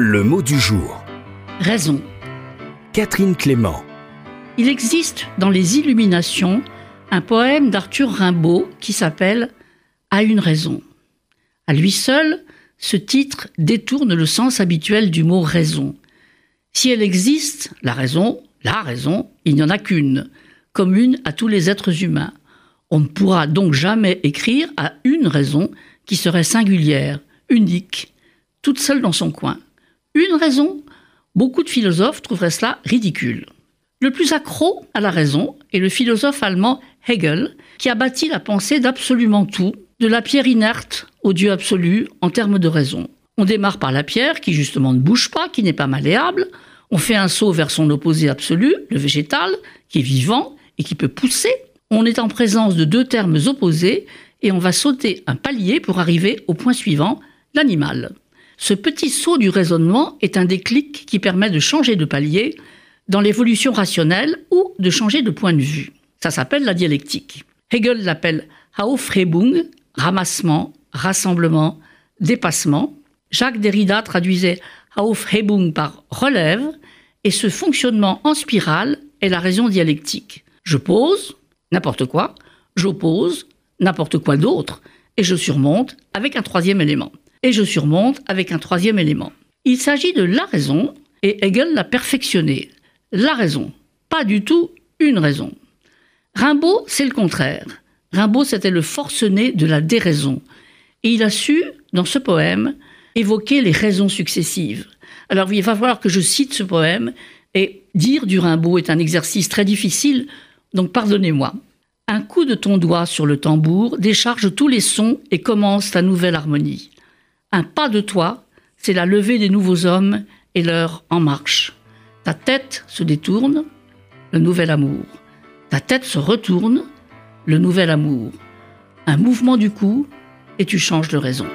Le mot du jour. Raison. Catherine Clément. Il existe dans les Illuminations un poème d'Arthur Rimbaud qui s'appelle À une raison. À lui seul, ce titre détourne le sens habituel du mot raison. Si elle existe, la raison, la raison, il n'y en a qu'une, commune à tous les êtres humains. On ne pourra donc jamais écrire à une raison qui serait singulière, unique, toute seule dans son coin. Une raison Beaucoup de philosophes trouveraient cela ridicule. Le plus accro à la raison est le philosophe allemand Hegel, qui a bâti la pensée d'absolument tout, de la pierre inerte au Dieu absolu en termes de raison. On démarre par la pierre qui justement ne bouge pas, qui n'est pas malléable, on fait un saut vers son opposé absolu, le végétal, qui est vivant et qui peut pousser. On est en présence de deux termes opposés et on va sauter un palier pour arriver au point suivant, l'animal. Ce petit saut du raisonnement est un déclic qui permet de changer de palier dans l'évolution rationnelle ou de changer de point de vue. Ça s'appelle la dialectique. Hegel l'appelle Aufhebung, ramassement, rassemblement, dépassement. Jacques Derrida traduisait Aufhebung par relève, et ce fonctionnement en spirale est la raison dialectique. Je pose n'importe quoi, j'oppose n'importe quoi d'autre, et je surmonte avec un troisième élément et je surmonte avec un troisième élément. Il s'agit de la raison, et Hegel l'a perfectionné. La raison, pas du tout une raison. Rimbaud, c'est le contraire. Rimbaud, c'était le forcené de la déraison. Et il a su, dans ce poème, évoquer les raisons successives. Alors il va falloir que je cite ce poème, et dire du Rimbaud est un exercice très difficile, donc pardonnez-moi. Un coup de ton doigt sur le tambour décharge tous les sons et commence ta nouvelle harmonie. Un pas de toi, c'est la levée des nouveaux hommes et leur en marche. Ta tête se détourne, le nouvel amour. Ta tête se retourne, le nouvel amour. Un mouvement du cou et tu changes de raison.